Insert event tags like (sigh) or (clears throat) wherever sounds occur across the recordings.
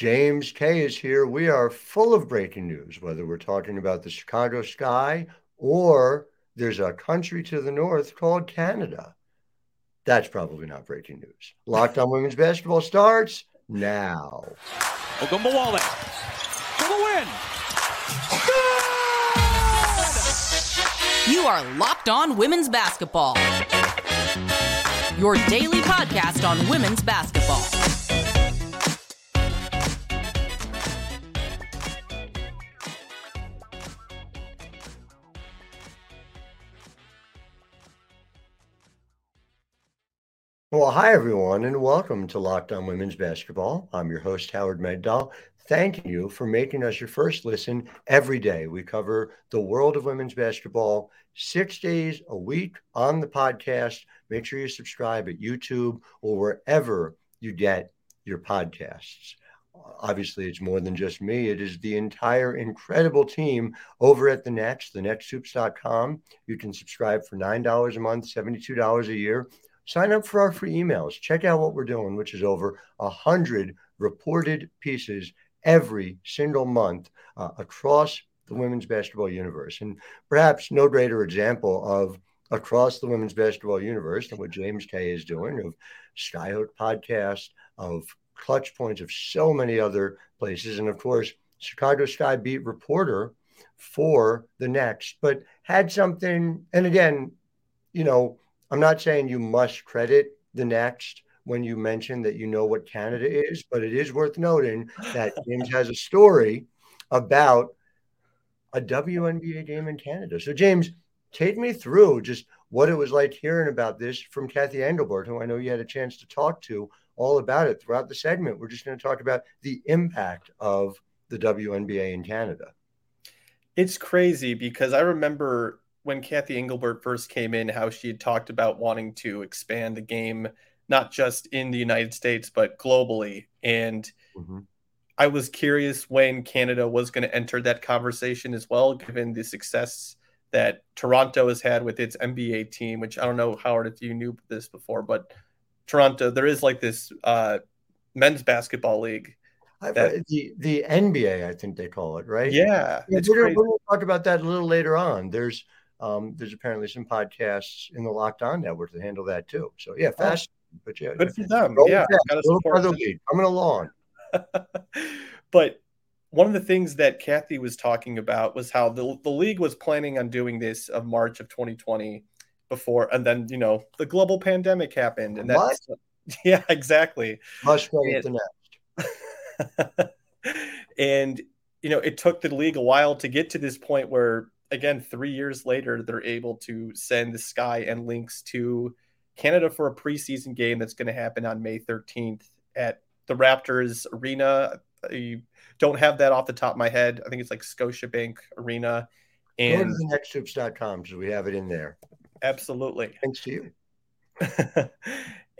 James Kay is here. We are full of breaking news, whether we're talking about the Chicago Sky or there's a country to the north called Canada. That's probably not breaking news. Locked on Women's Basketball starts now. Ogunbowale for the win. You are Locked On Women's Basketball. Your daily podcast on women's basketball. Well, hi, everyone, and welcome to Locked On Women's Basketball. I'm your host, Howard Megdal. Thank you for making us your first listen every day. We cover the world of women's basketball six days a week on the podcast. Make sure you subscribe at YouTube or wherever you get your podcasts. Obviously, it's more than just me. It is the entire incredible team over at the Next, thenexthoops.com. You can subscribe for $9 a month, $72 a year sign up for our free emails. Check out what we're doing, which is over a hundred reported pieces every single month uh, across the women's basketball universe. And perhaps no greater example of across the women's basketball universe than what James Kay is doing of Skyhook podcast, of clutch points, of so many other places. And of course, Chicago Sky beat reporter for the next, but had something, and again, you know, I'm not saying you must credit the next when you mention that you know what Canada mm-hmm. is, but it is worth noting that James has a story about a WNBA game in Canada. So, James, take me through just what it was like hearing about this from Kathy Engelbert, who I know you had a chance to talk to all about it throughout the segment. We're just going to talk about the impact of the WNBA in Canada. It's crazy because I remember when Kathy Engelbert first came in, how she had talked about wanting to expand the game, not just in the United States, but globally. And mm-hmm. I was curious when Canada was going to enter that conversation as well, given the success that Toronto has had with its NBA team, which I don't know, Howard, if you knew this before, but Toronto, there is like this uh, men's basketball league. That, the the NBA, I think they call it, right? Yeah, yeah we're going to talk about that a little later on. There's um, there's apparently some podcasts in the Locked On Network that handle that too. So yeah, fast. Oh, but for them yeah, good for them. Yeah, coming along. (laughs) but one of the things that Kathy was talking about was how the, the league was planning on doing this of March of 2020 before, and then you know the global pandemic happened, and that's (laughs) yeah, exactly. Much better the next. (laughs) and you know, it took the league a while to get to this point where again, three years later, they're able to send the Sky and Lynx to Canada for a preseason game that's going to happen on May 13th at the Raptors Arena. You don't have that off the top of my head. I think it's like Scotiabank Arena. And Go to the nexthoops.com because we have it in there. Absolutely. Thanks to you. (laughs)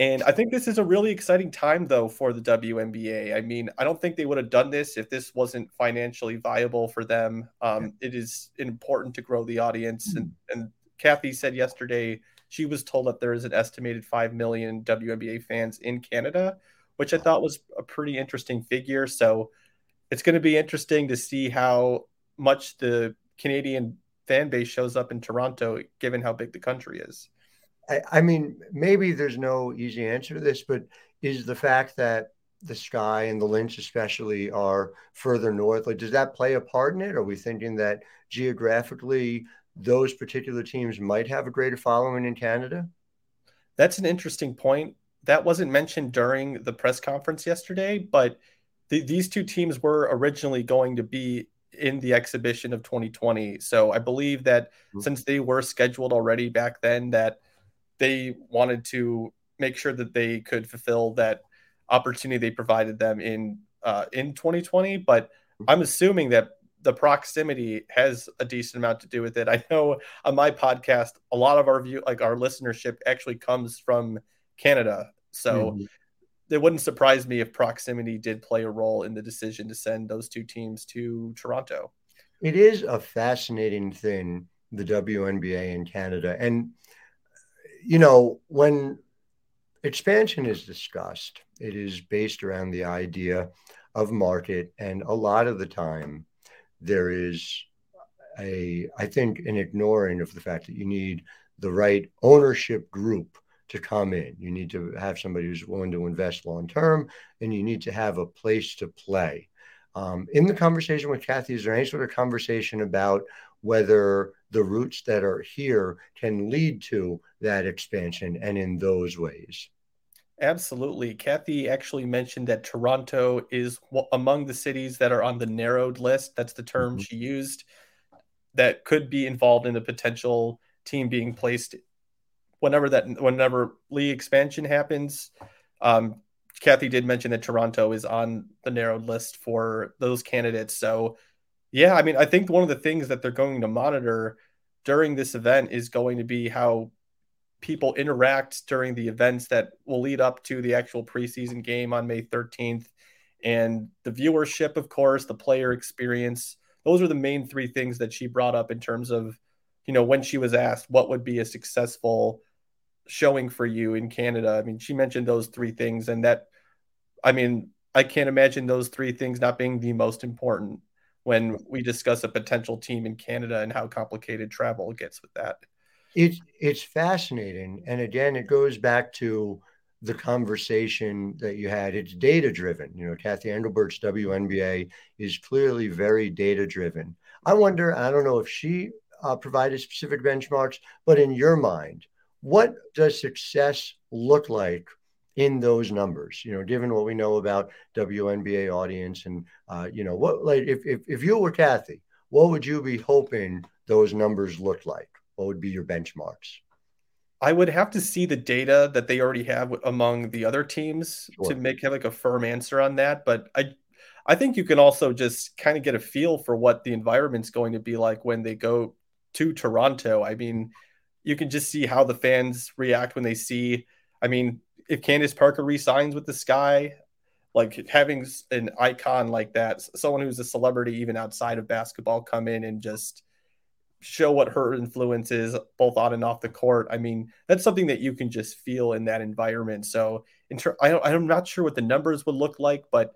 And I think this is a really exciting time, though, for the WNBA. I mean, I don't think they would have done this if this wasn't financially viable for them. Um, it is important to grow the audience. And, and Kathy said yesterday she was told that there is an estimated 5 million WNBA fans in Canada, which I thought was a pretty interesting figure. So it's going to be interesting to see how much the Canadian fan base shows up in Toronto, given how big the country is. I, I mean, maybe there's no easy answer to this, but is the fact that the sky and the Lynx especially are further north like does that play a part in it? Are we thinking that geographically those particular teams might have a greater following in canada? That's an interesting point. That wasn't mentioned during the press conference yesterday but th- these two teams were originally going to be in the exhibition of 2020 so i believe that mm-hmm. since they were scheduled already back then that they wanted to make sure that they could fulfill that opportunity they provided them in uh, in 2020. But I'm assuming that the proximity has a decent amount to do with it. I know on my podcast, a lot of our view, like our listenership, actually comes from Canada, so. Mm-hmm. It wouldn't surprise me if proximity did play a role in the decision to send those two teams to Toronto. It is a fascinating thing, the WNBA in Canada. And you know, when expansion is discussed, it is based around the idea of market. And a lot of the time, there is a, I think, an ignoring of the fact that you need the right ownership group to come in. You need to have somebody who's willing to invest long term, and you need to have a place to play. Um, in the conversation with Kathy, is there any sort of conversation about whether the roots that are here can lead to that expansion and in those ways? Absolutely. Kathy actually mentioned that Toronto is among the cities that are on the narrowed list. That's the term mm-hmm. she used that could be involved in the potential team being placed whenever that whenever league expansion happens. Um, Kathy did mention that Toronto is on the narrowed list for those candidates. So, yeah, I mean, I think one of the things that they're going to monitor during this event is going to be how people interact during the events that will lead up to the actual preseason game on May 13th. And the viewership, of course, the player experience. Those are the main three things that she brought up in terms of, you know, when she was asked what would be a successful showing for you in Canada. I mean, she mentioned those three things, and that, I mean, I can't imagine those three things not being the most important when we discuss a potential team in Canada and how complicated travel gets with that. It's it's fascinating, and again, it goes back to the conversation that you had. It's data driven. You know, Kathy Engelbert's WNBA is clearly very data driven. I wonder. I don't know if she uh, provided specific benchmarks, but in your mind, what does success look like in those numbers? You know, given what we know about WNBA audience, and uh, you know, what like if, if if you were Kathy, what would you be hoping those numbers looked like? What would be your benchmarks? I would have to see the data that they already have among the other teams sure. to make like a firm answer on that. But I, I think you can also just kind of get a feel for what the environment's going to be like when they go to Toronto. I mean, you can just see how the fans react when they see. I mean, if Candace Parker resigns with the Sky, like having an icon like that, someone who's a celebrity even outside of basketball, come in and just show what her influence is both on and off the court. I mean, that's something that you can just feel in that environment. So, in ter- I I'm not sure what the numbers would look like, but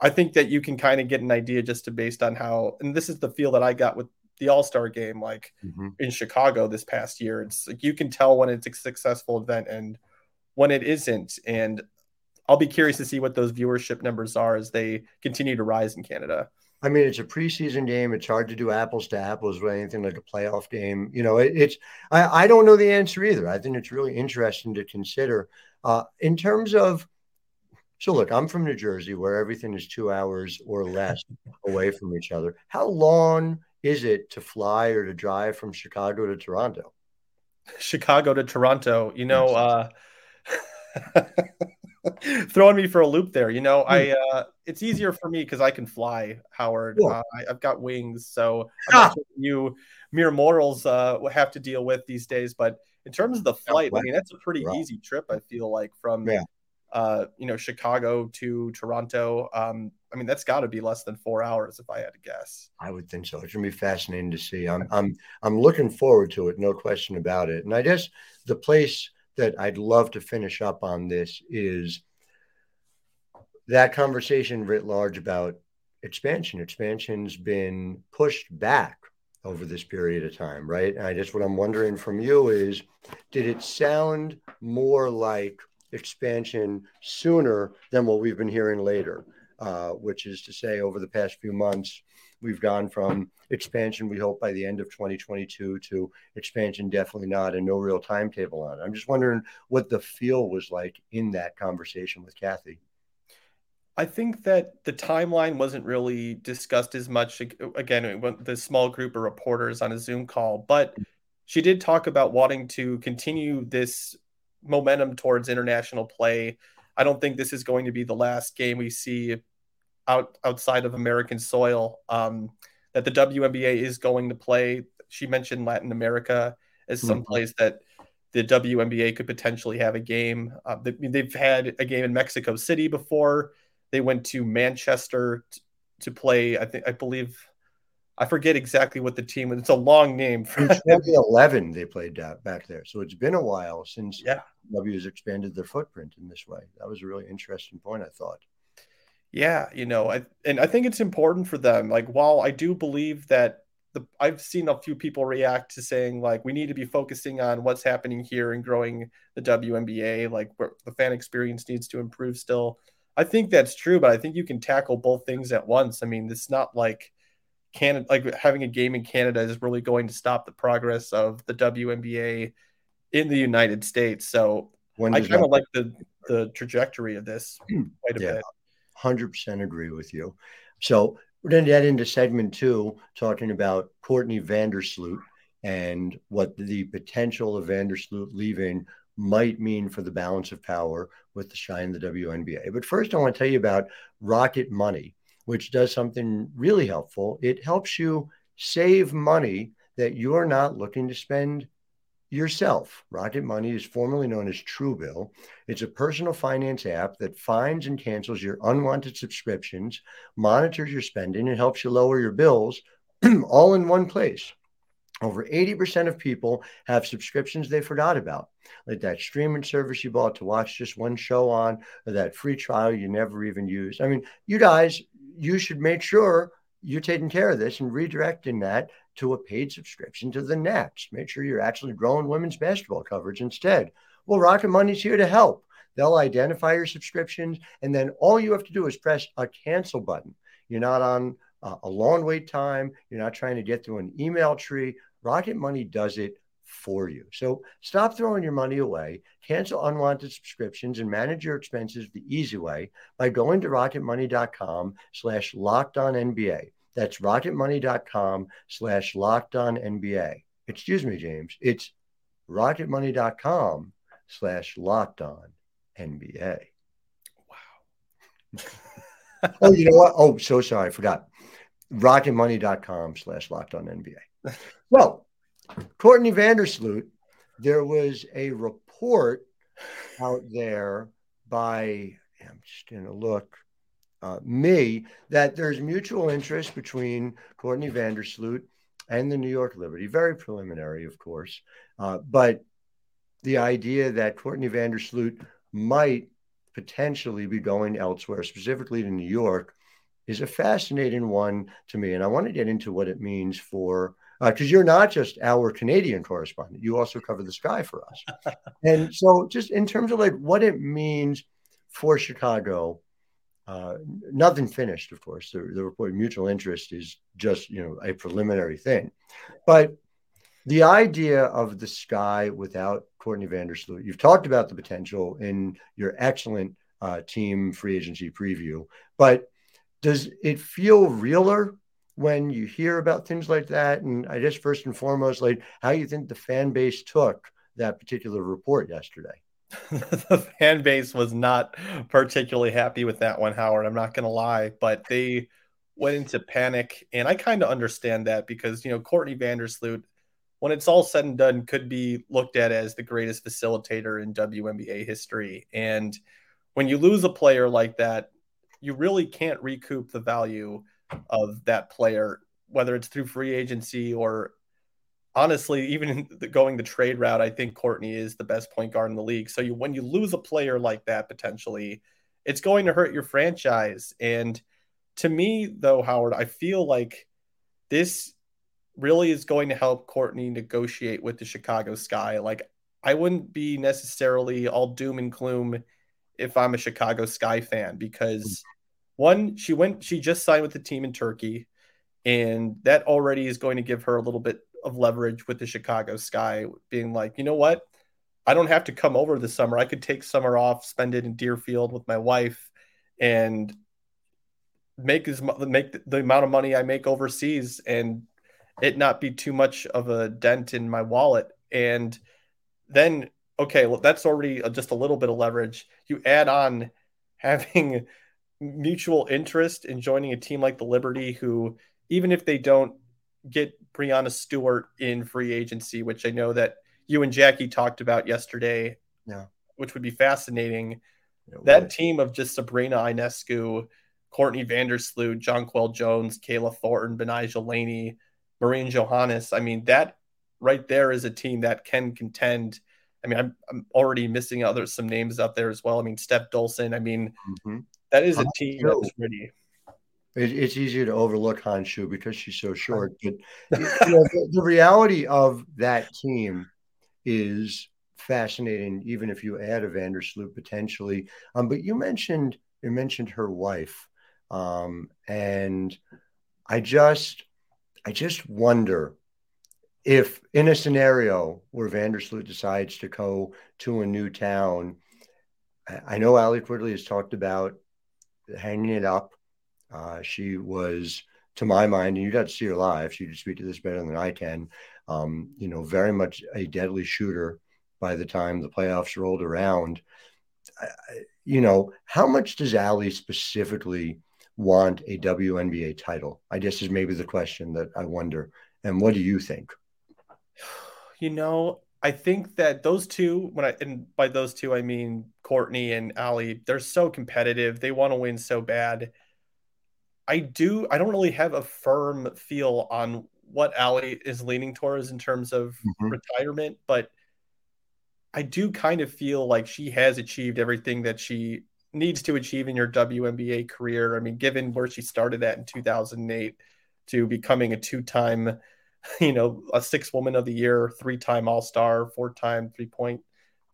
I think that you can kind of get an idea just to based on how. And this is the feel that I got with the All Star game, like mm-hmm. in Chicago this past year. It's like you can tell when it's a successful event and when it isn't. And I'll be curious to see what those viewership numbers are as they continue to rise in Canada. I mean, it's a preseason game. It's hard to do apples to apples with anything like a playoff game. You know, it, it's I, I don't know the answer either. I think it's really interesting to consider uh, in terms of. So look, I'm from New Jersey, where everything is two hours or less (laughs) away from each other. How long is it to fly or to drive from Chicago to Toronto? Chicago to Toronto. You know, uh, (laughs) throwing me for a loop there. You know, I hmm. uh, it's easier for me because I can fly, Howard. Uh, I, have got wings, so ah. sure you mere mortals uh, have to deal with these days. But in terms of the flight, I mean, that's a pretty right. easy trip. I feel like from yeah. uh, you know Chicago to Toronto. Um, I mean, that's got to be less than four hours if I had to guess. I would think so. It's gonna be fascinating to see. I'm I'm I'm looking forward to it, no question about it. And I guess the place that I'd love to finish up on this is that conversation writ large about expansion. Expansion's been pushed back over this period of time, right? And I guess what I'm wondering from you is did it sound more like expansion sooner than what we've been hearing later? Uh, which is to say, over the past few months, we've gone from expansion, we hope by the end of 2022, to expansion definitely not, and no real timetable on it. I'm just wondering what the feel was like in that conversation with Kathy. I think that the timeline wasn't really discussed as much. Again, the small group of reporters on a Zoom call, but she did talk about wanting to continue this momentum towards international play. I don't think this is going to be the last game we see out outside of American soil. Um, that the WNBA is going to play. She mentioned Latin America as some mm-hmm. place that the WNBA could potentially have a game. Uh, they, have had a game in Mexico City before. They went to Manchester t- to play. I think I believe I forget exactly what the team was. It's a long name. In (laughs) 2011, they played back there, so it's been a while since yeah. W has expanded their footprint in this way. That was a really interesting point. I thought. Yeah, you know, I and I think it's important for them. Like, while I do believe that the I've seen a few people react to saying like we need to be focusing on what's happening here and growing the WNBA. Like, the fan experience needs to improve still. I think that's true, but I think you can tackle both things at once. I mean, it's not like Canada, like having a game in Canada is really going to stop the progress of the WNBA in the United States. So I kind of like the the trajectory of this quite a yeah, bit. Hundred percent agree with you. So we're going to get into segment two, talking about Courtney Vandersloot and what the potential of Vandersloot leaving might mean for the balance of power with the shine the WNBA. But first, I want to tell you about Rocket Money, which does something really helpful. It helps you save money that you're not looking to spend yourself. Rocket Money is formerly known as Truebill. It's a personal finance app that finds and cancels your unwanted subscriptions, monitors your spending, and helps you lower your bills (clears throat) all in one place. Over 80% of people have subscriptions they forgot about, like that streaming service you bought to watch just one show on, or that free trial you never even used. I mean, you guys, you should make sure you're taking care of this and redirecting that to a paid subscription to the Next. Make sure you're actually growing women's basketball coverage instead. Well, Rocket Money's here to help. They'll identify your subscriptions, and then all you have to do is press a cancel button. You're not on uh, a long wait time. You're not trying to get through an email tree. Rocket Money does it for you. So stop throwing your money away, cancel unwanted subscriptions, and manage your expenses the easy way by going to rocketmoney.com slash locked on NBA. That's rocketmoney.com slash locked on NBA. Excuse me, James. It's rocketmoney.com slash locked on NBA. Wow. oh, you know what? Oh, so sorry. I forgot. Rocketmoney.com slash locked on NBA. (laughs) Well, Courtney Vandersloot, there was a report out there by, I'm just going to look, uh, me that there's mutual interest between Courtney Vandersloot and the New York Liberty. Very preliminary, of course, uh, but the idea that Courtney Vandersloot might potentially be going elsewhere, specifically to New York, is a fascinating one to me. And I want to get into what it means for because uh, you're not just our Canadian correspondent, you also cover the sky for us. (laughs) and so, just in terms of like what it means for Chicago uh, nothing finished, of course. The, the report mutual interest is just you know a preliminary thing, but the idea of the sky without Courtney Vandersloot, you've talked about the potential in your excellent uh, team free agency preview, but does it feel realer when you hear about things like that? And I guess first and foremost, like how you think the fan base took that particular report yesterday. (laughs) the fan base was not particularly happy with that one, Howard. I'm not going to lie, but they went into panic, and I kind of understand that because you know Courtney Vandersloot, when it's all said and done, could be looked at as the greatest facilitator in WNBA history. And when you lose a player like that, you really can't recoup the value of that player, whether it's through free agency or honestly, even the, going the trade route, I think Courtney is the best point guard in the league. So you, when you lose a player like that, potentially, it's going to hurt your franchise. And to me, though, Howard, I feel like this really is going to help Courtney negotiate with the Chicago Sky. Like, I wouldn't be necessarily all doom and gloom if I'm a Chicago Sky fan because one, she went, she just signed with the team in Turkey, and that already is going to give her a little bit of leverage with the Chicago Sky, being like, you know what? I don't have to come over this summer. I could take summer off, spend it in Deerfield with my wife, and make as make the amount of money I make overseas, and it not be too much of a dent in my wallet. And then, okay, well, that's already just a little bit of leverage. You add on having (laughs) mutual interest in joining a team like the Liberty, who even if they don't get Breanna Stewart in free agency, which I know that you and Jackie talked about yesterday. Yeah. Which would be fascinating. that team of just Sabrina Ionescu, Courtney Vandersloot, Jonquel Jones, Kayla Thornton, Betnijah Laney, Marine Johannes. I mean, that right there is a team that can contend. I mean, I'm, I'm already missing other some names out there as well. I mean, Steph Dolson. I mean, mm-hmm. That is a team that's ready. It, it's easier to overlook Han Xu because she's so short. But you know, the, the reality of that team is fascinating, even if you add a Vandersloot potentially. Um, but you mentioned you mentioned her wife, um, and I just I just wonder if in a scenario where Vandersloot decides to go to a new town, I know Allie Quigley has talked about hanging it up. Uh, she was, to my mind, and you got to see her live. She could speak to this better than I can. Um, you know, very much a deadly shooter by the time the playoffs rolled around. I, you know, how much does Allie specifically want a WNBA title? I guess is maybe the question that I wonder. And what do you think? You know, I think that those two, when I and by those two I mean Courtney and Allie, they're so competitive. They want to win so bad. I do. I don't really have a firm feel on what Allie is leaning towards in terms of mm-hmm. retirement, but I do kind of feel like she has achieved everything that she needs to achieve in your WNBA career. I mean, given where she started at in 2008 to becoming a two-time (laughs) you know, a six woman of the year, three time All Star, four time three point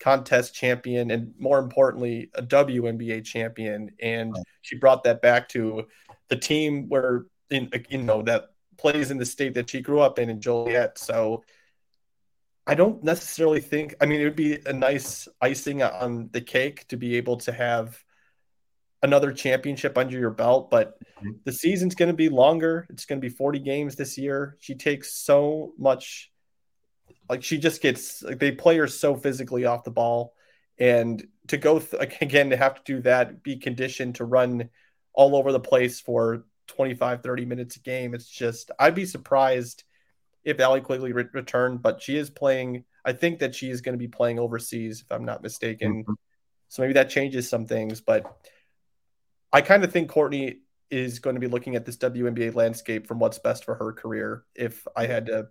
contest champion, and more importantly, a WNBA champion. And she brought that back to the team where, in, you know, that plays in the state that she grew up in, in Joliet. So I don't necessarily think, I mean, it would be a nice icing on the cake to be able to have another championship under your belt, but mm-hmm. the season's going to be longer. It's going to be 40 games this year. She takes so much, like she just gets, like they play her so physically off the ball. And to go th- again, to have to do that, be conditioned to run all over the place for 25, 30 minutes a game. It's just, I'd be surprised if Allie Quigley re- returned, but she is playing. I think that she is going to be playing overseas, if I'm not mistaken. Mm-hmm. So maybe that changes some things, but I kind of think Courtney is going to be looking at this WNBA landscape from what's best for her career. If I had to,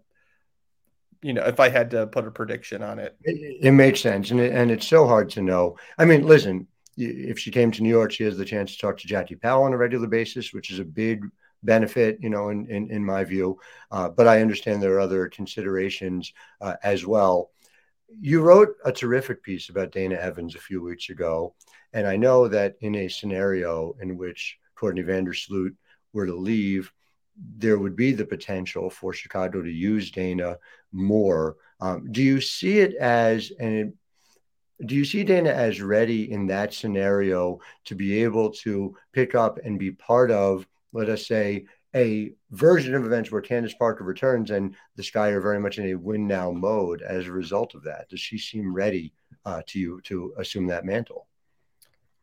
you know, if I had to put a prediction on it, it, it makes sense, and it, and it's so hard to know. I mean, listen, if she came to New York, she has the chance to talk to Jackie Powell on a regular basis, which is a big benefit, you know, in in, in my view. Uh, but I understand there are other considerations uh, as well. You wrote a terrific piece about Dana Evans a few weeks ago, and I know that in a scenario in which Courtney Vandersloot were to leave, there would be the potential for Chicago to use Dana more. Um, do you see it as and do you see Dana as ready in that scenario to be able to pick up and be part of, let us say, a version of events where Candace Parker returns and the Sky are very much in a win now mode as a result of that? Does she seem ready uh, to you to assume that mantle?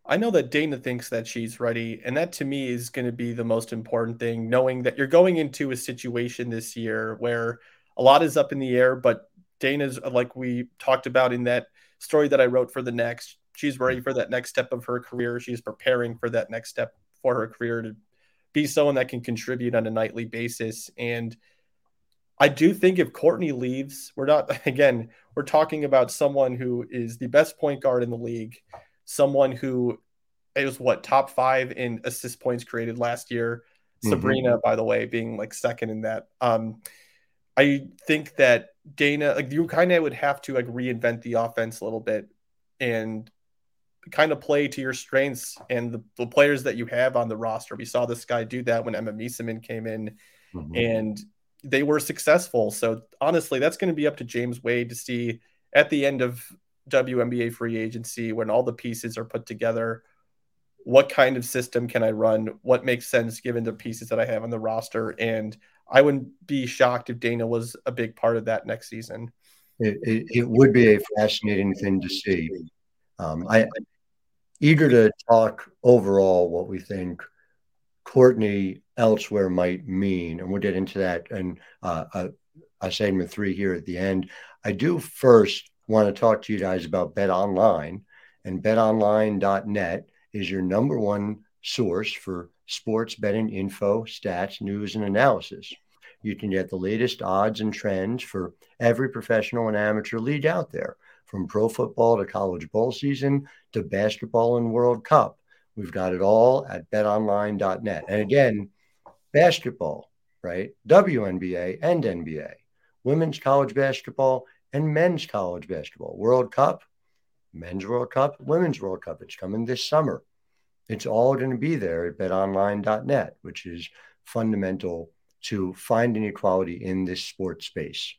I know that Dana thinks that she's ready, and that to me is going to be the most important thing. Knowing that you're going into a situation this year where a lot is up in the air, but Dana's like we talked about in that story that I wrote for the next. She's ready for that next step of her career. She's preparing for that next step for her career to be someone that can contribute on a nightly basis. And I do think if Courtney leaves, we're not (laughs) again, we're talking about someone who is the best point guard in the league someone who it was what top five in assist points created last year. Mm-hmm. Sabrina, by the way, being like second in that. Um, I think that Dana, like you kind of would have to like reinvent the offense a little bit and kind of play to your strengths and the, the players that you have on the roster. We saw this guy do that when Emma Meesseman came in mm-hmm. and they were successful. So honestly, that's going to be up to James Wade to see at the end of WNBA free agency when all the pieces are put together. What kind of system can I run? What makes sense given the pieces that I have on the roster? And I wouldn't be shocked if Dana was a big part of that next season. It, it, it would be a fascinating thing to see. Um, I eager to talk overall what we think Courtney elsewhere might mean, and we'll get into that in uh, a, a segment three here at the end. I do first want to talk to you guys about Bet Online. And betonline.net is your number one source for sports betting info, stats, news, and analysis. You can get the latest odds and trends for every professional and amateur league out there, from pro football to college bowl season to basketball and World Cup. We've got it all at betonline.net. And again, basketball, right? WNBA and NBA, women's college basketball and men's college basketball, World Cup, men's World Cup, women's World Cup. It's coming this summer. It's all going to be there at betonline.net, which is fundamental to finding equality in this sports space.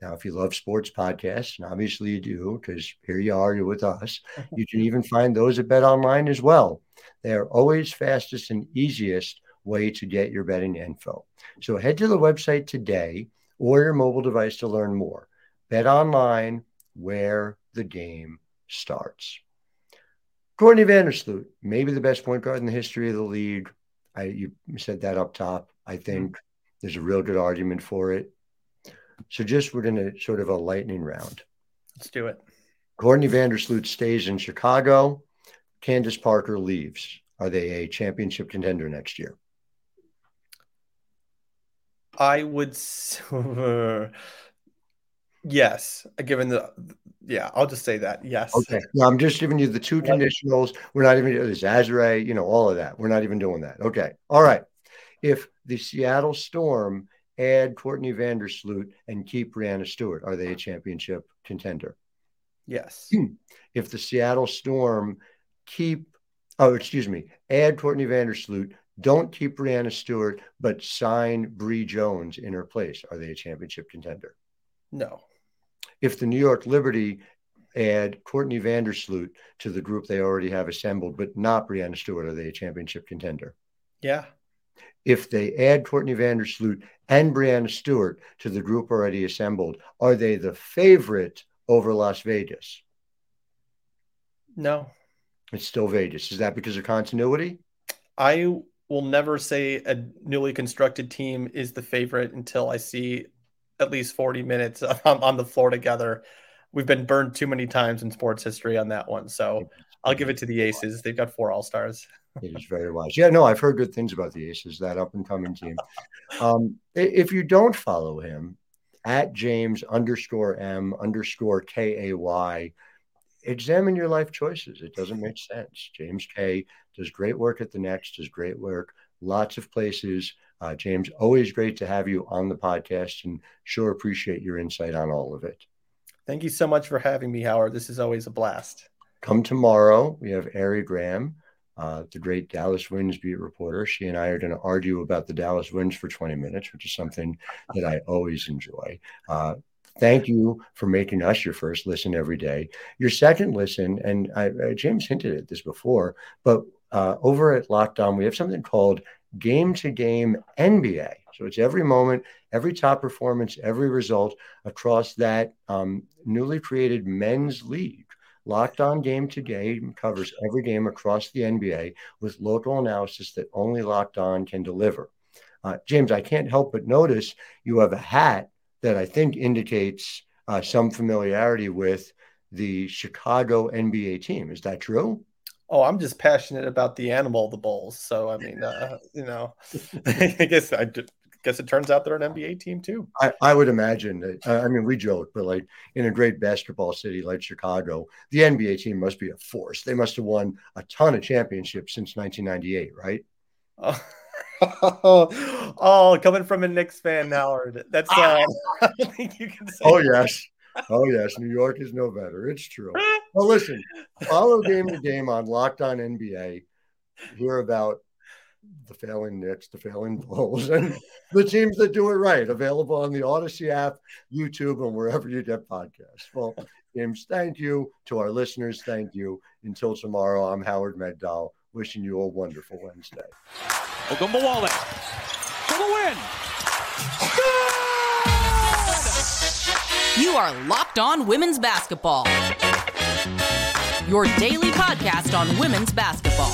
Now, if you love sports podcasts, and obviously you do, because here you are, you're with us, (laughs) you can even find those at BetOnline as well. They are always fastest and easiest way to get your betting info. So head to the website today or your mobile device to learn more. Bet Online, where the game starts. Courtney Vandersloot, maybe the best point guard in the history of the league. I you said that up top. I think mm-hmm. there's a real good argument for it. So just we're in a sort of a lightning round. Let's do it. Courtney Vandersloot stays in Chicago. Candace Parker leaves. Are they a championship contender next year? I would. (laughs) yes, uh, given the. Yeah, I'll just say that. Yes. Okay. No, I'm just giving you the two (laughs) conditionals. We're not even there's Azure, you know, all of that. We're not even doing that. Okay. All right. If the Seattle Storm add Courtney Vandersloot and keep Breanna Stewart, are they a championship contender? Yes. Hmm, if the Seattle Storm keep, oh, excuse me, add Courtney Vandersloot, don't keep Breanna Stewart, but sign Bree Jones in her place, are they a championship contender? No. If the New York Liberty add Courtney Vandersloot to the group they already have assembled, but not Breanna Stewart, are they a championship contender? Yeah. If they add Courtney Vandersloot and Breanna Stewart to the group already assembled, are they the favorite over Las Vegas? No. It's still Vegas. Is that because of continuity? I will never say a newly constructed team is the favorite until I see at least 40 minutes (laughs) on the floor together. We've been burned too many times in sports history on that one. So I'll give it to the Aces. They've got four All Stars. It is very wise. Yeah, no, I've heard good things about the Aces, that up and coming team. Um, if you don't follow him at James underscore M underscore K A Y, examine your life choices. It doesn't make sense. James Kay does great work at the next, does great work, lots of places. Uh, James, always great to have you on the podcast and sure appreciate your insight on all of it. Thank you so much for having me, Howard. This is always a blast. Come tomorrow. We have Ari Graham, uh, the great Dallas Wings beat reporter. She and I are going to argue about the Dallas Wings for 20 minutes, which is something that I always enjoy. Uh, thank you for making us your first listen every day. Your second listen, and I, James hinted at this before, but uh, over at Locked On, we have something called Game to Game NBA. So it's every moment, every top performance, every result across that um, newly created men's league. Locked On Game to Game covers every game across the NBA with local analysis that only Locked On can deliver. Uh, James, I can't help but notice you have a hat that I think indicates uh, some familiarity with the Chicago NBA team. Is that true? Oh, I'm just passionate about the animal, the Bulls. So I mean, uh, you know, (laughs) I guess I guess it turns out they're an NBA team too. I, I would imagine. That, I mean, we joke, but like in a great basketball city like Chicago, the NBA team must be a force. They must have won a ton of championships since 1998, right? Oh. (laughs) oh, coming from a Knicks fan, Howard. That's uh, (laughs) I think you can say. Oh yes, oh yes, New York is no better. It's true. Well, listen, follow game to game on Locked On NBA. Hear about the failing Knicks, the failing Bulls, and the teams that do it right. Available on the Odyssey app, YouTube, and wherever you get podcasts. Well, James, thank you to our listeners. Thank you. Until tomorrow, I'm Howard Megdal, wishing you a wonderful Wednesday. Ogunbowale for the win. You are locked on women's basketball. Your daily podcast on women's basketball